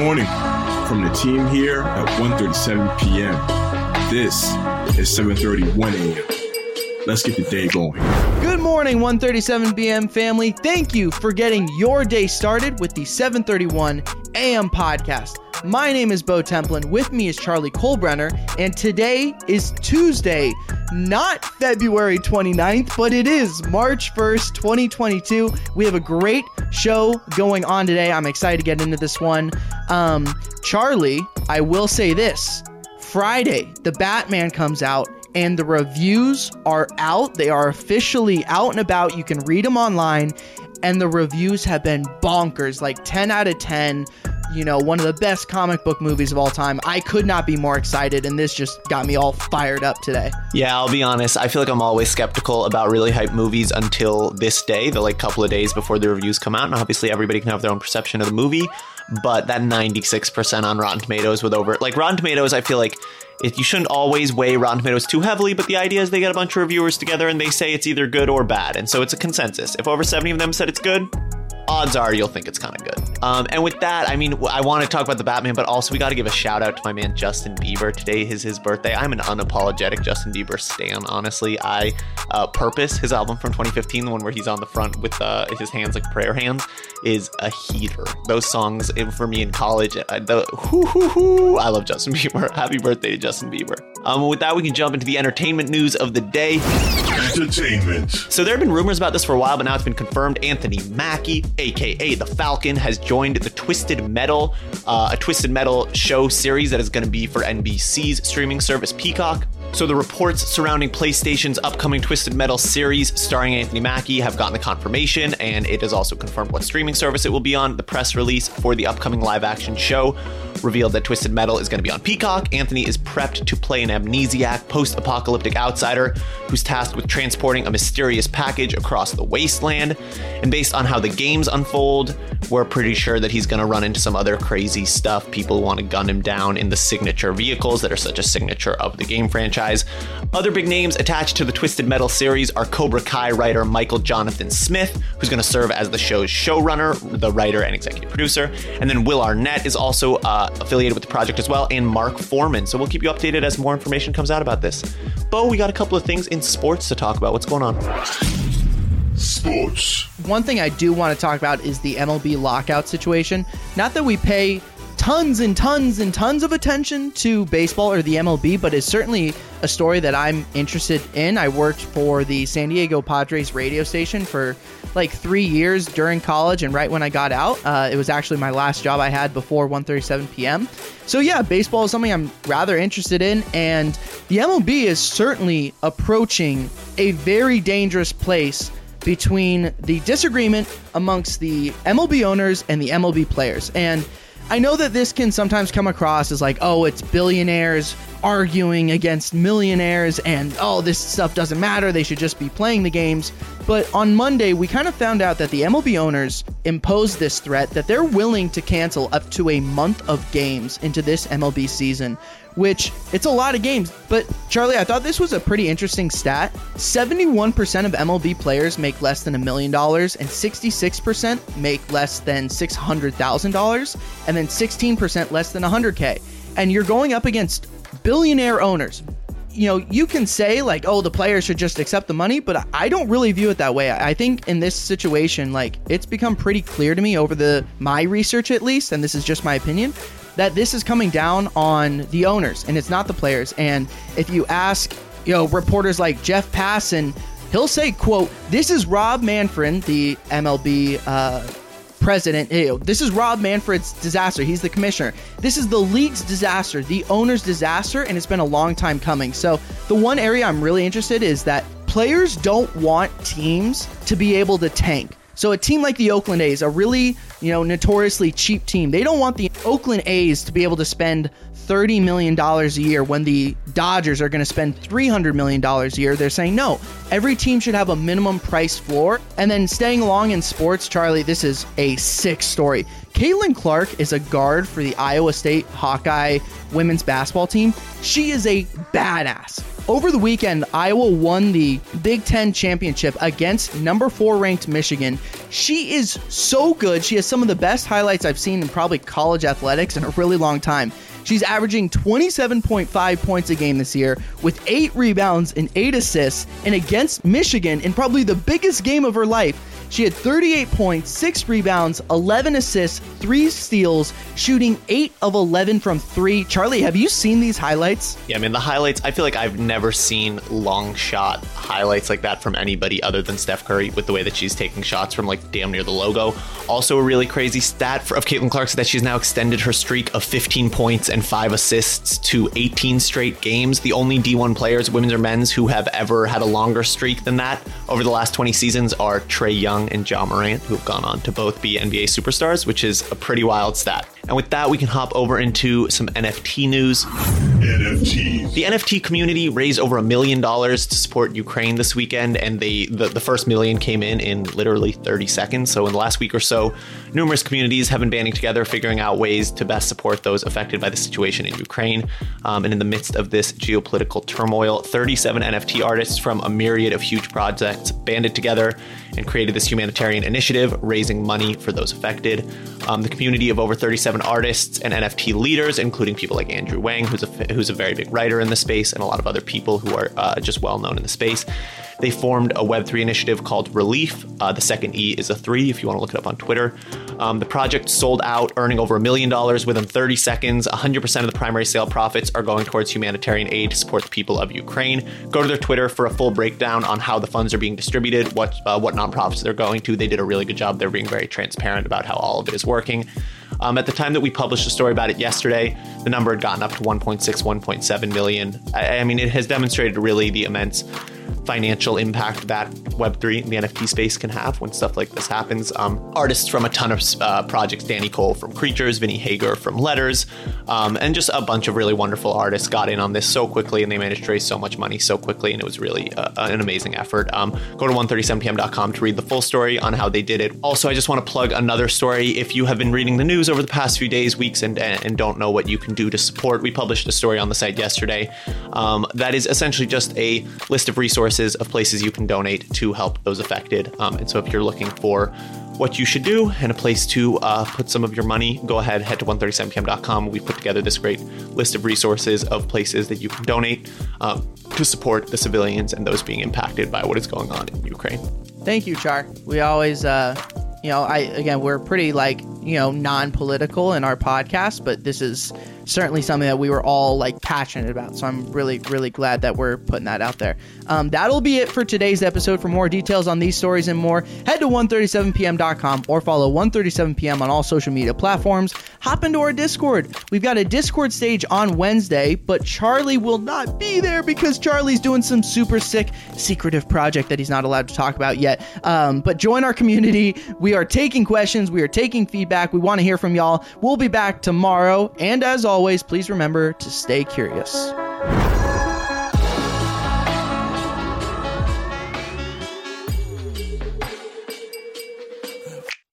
morning from the team here at 1.37 p.m. This is 7.31 a.m. Let's get the day going. Good morning, 1:37 p.m. family. Thank you for getting your day started with the 7:31 a.m. podcast. My name is Bo Templin. With me is Charlie Colbrenner, and today is Tuesday, not February 29th, but it is March 1st, 2022. We have a great show going on today. I'm excited to get into this one. Um, Charlie, I will say this Friday, the Batman comes out and the reviews are out. They are officially out and about. You can read them online, and the reviews have been bonkers like 10 out of 10. You know, one of the best comic book movies of all time. I could not be more excited, and this just got me all fired up today. Yeah, I'll be honest. I feel like I'm always skeptical about really hype movies until this day, the like couple of days before the reviews come out. And obviously, everybody can have their own perception of the movie. But that 96% on Rotten Tomatoes with over like Rotten Tomatoes, I feel like you shouldn't always weigh Rotten Tomatoes too heavily. But the idea is they get a bunch of reviewers together and they say it's either good or bad, and so it's a consensus. If over 70 of them said it's good, odds are you'll think it's kind of good. Um, and with that, I mean, I want to talk about the Batman, but also we got to give a shout out to my man Justin Bieber. Today is his birthday. I'm an unapologetic Justin Bieber stan. Honestly, I uh, purpose his album from 2015, the one where he's on the front with uh, his hands like prayer hands, is a heater. Those songs for me in college, uh, the hoo hoo hoo. I love Justin Bieber. Happy birthday to Justin Bieber. Um, with that, we can jump into the entertainment news of the day. Entertainment. So there have been rumors about this for a while, but now it's been confirmed. Anthony Mackie, aka the Falcon, has joined the Twisted Metal, uh, a Twisted Metal show series that is going to be for NBC's streaming service Peacock. So the reports surrounding PlayStation's upcoming Twisted Metal series starring Anthony Mackie have gotten the confirmation, and it has also confirmed what streaming service it will be on. The press release for the upcoming live-action show revealed that Twisted Metal is going to be on Peacock. Anthony is prepped to play an amnesiac, post-apocalyptic outsider who's tasked with transporting a mysterious package across the wasteland. And based on how the games unfold, we're pretty sure that he's going to run into some other crazy stuff. People want to gun him down in the signature vehicles that are such a signature of the game franchise. Other big names attached to the Twisted Metal series are Cobra Kai writer Michael Jonathan Smith, who's going to serve as the show's showrunner, the writer, and executive producer. And then Will Arnett is also uh, affiliated with the project as well, and Mark Foreman. So we'll keep you updated as more information comes out about this. Bo, we got a couple of things in sports to talk about. What's going on? Sports. One thing I do want to talk about is the MLB lockout situation. Not that we pay tons and tons and tons of attention to baseball or the MLB, but it's certainly a story that I'm interested in. I worked for the San Diego Padres radio station for like three years during college, and right when I got out, uh, it was actually my last job I had before 1:37 p.m. So yeah, baseball is something I'm rather interested in, and the MLB is certainly approaching a very dangerous place between the disagreement amongst the MLB owners and the MLB players. And I know that this can sometimes come across as like, oh, it's billionaires arguing against millionaires, and oh, this stuff doesn't matter. They should just be playing the games. But on Monday, we kind of found out that the MLB owners imposed this threat that they're willing to cancel up to a month of games into this MLB season, which it's a lot of games. But Charlie, I thought this was a pretty interesting stat. 71% of MLB players make less than a million dollars, and 66% make less than $600,000, and then 16% less than 100K. And you're going up against billionaire owners. You know, you can say like, oh, the players should just accept the money, but I don't really view it that way. I think in this situation, like, it's become pretty clear to me over the my research at least, and this is just my opinion, that this is coming down on the owners and it's not the players. And if you ask, you know, reporters like Jeff Passan, he'll say, quote, this is Rob Manfred, the MLB uh, president. Know, this is Rob Manfred's disaster. He's the commissioner. This is the league's disaster, the owner's disaster, and it's been a long time coming. So the one area I'm really interested is that players don't want teams to be able to tank. So a team like the Oakland A's, a really, you know, notoriously cheap team, they don't want the Oakland A's to be able to spend $30 million a year when the Dodgers are going to spend $300 million a year. They're saying, no, every team should have a minimum price floor. And then staying along in sports, Charlie, this is a sick story. Caitlin Clark is a guard for the Iowa State Hawkeye women's basketball team. She is a badass. Over the weekend, Iowa won the Big Ten championship against number four ranked Michigan. She is so good. She has some of the best highlights I've seen in probably college athletics in a really long time. She's averaging 27.5 points a game this year with 8 rebounds and 8 assists, and against Michigan in probably the biggest game of her life, she had 38 points, 6 rebounds, 11 assists, 3 steals, shooting 8 of 11 from 3. Charlie, have you seen these highlights? Yeah, I mean, the highlights, I feel like I've never seen long shot highlights like that from anybody other than Steph Curry with the way that she's taking shots from like damn near the logo. Also, a really crazy stat for, of Caitlin Clark is that she's now extended her streak of 15 points and 5 assists to 18 straight games. The only D1 players, women's or men's, who have ever had a longer streak than that over the last 20 seasons are Trae Young and Ja Morant, who've gone on to both be NBA superstars, which is a pretty wild stat. And with that, we can hop over into some NFT news. NFTs. The NFT community raised over a million dollars to support Ukraine this weekend, and they the, the first million came in in literally 30 seconds. So in the last week or so, numerous communities have been banding together, figuring out ways to best support those affected by the situation in Ukraine. Um, and in the midst of this geopolitical turmoil, 37 NFT artists from a myriad of huge projects banded together and created this humanitarian initiative, raising money for those affected. Um, the community of over 37 artists and NFT leaders, including people like Andrew Wang, who's a who's a very big writer in the space, and a lot of other people who are uh, just well known in the space. They formed a Web3 initiative called Relief. Uh, the second E is a three, if you want to look it up on Twitter. Um, the project sold out, earning over a million dollars within 30 seconds. 100% of the primary sale profits are going towards humanitarian aid to support the people of Ukraine. Go to their Twitter for a full breakdown on how the funds are being distributed, what uh, what nonprofits they're going to. They did a really good job. They're being very transparent about how all of it is working. Um, at the time that we published a story about it yesterday, the number had gotten up to 1.6, 1.7 million. I, I mean, it has demonstrated really the immense financial impact that Web3 and the NFT space can have when stuff like this happens. Um, artists from a ton of uh, projects, Danny Cole from Creatures, Vinnie Hager from Letters, um, and just a bunch of really wonderful artists got in on this so quickly and they managed to raise so much money so quickly. And it was really uh, an amazing effort. Um, go to 137pm.com to read the full story on how they did it. Also, I just want to plug another story. If you have been reading the news over the past few days, weeks, and, and don't know what you can do to support, we published a story on the site yesterday um, that is essentially just a list of resources of places you can donate to help those affected. Um, and so if you're looking for what you should do and a place to uh, put some of your money, go ahead, head to 137pm.com. We've put together this great list of resources of places that you can donate um, to support the civilians and those being impacted by what is going on in Ukraine. Thank you, Char. We always, uh, you know, I again, we're pretty like you know non-political in our podcast, but this is certainly something that we were all like passionate about. So I'm really, really glad that we're putting that out there. Um, that'll be it for today's episode. For more details on these stories and more, head to 137pm.com or follow 137pm on all social media platforms. Hop into our Discord. We've got a Discord stage on Wednesday, but Charlie will not be there because Charlie's doing some super sick secretive project that he's not allowed to talk about yet. Um, but join our community. We are taking questions. We are taking feedback. We want to hear from y'all. We'll be back tomorrow. And as always, please remember to stay curious.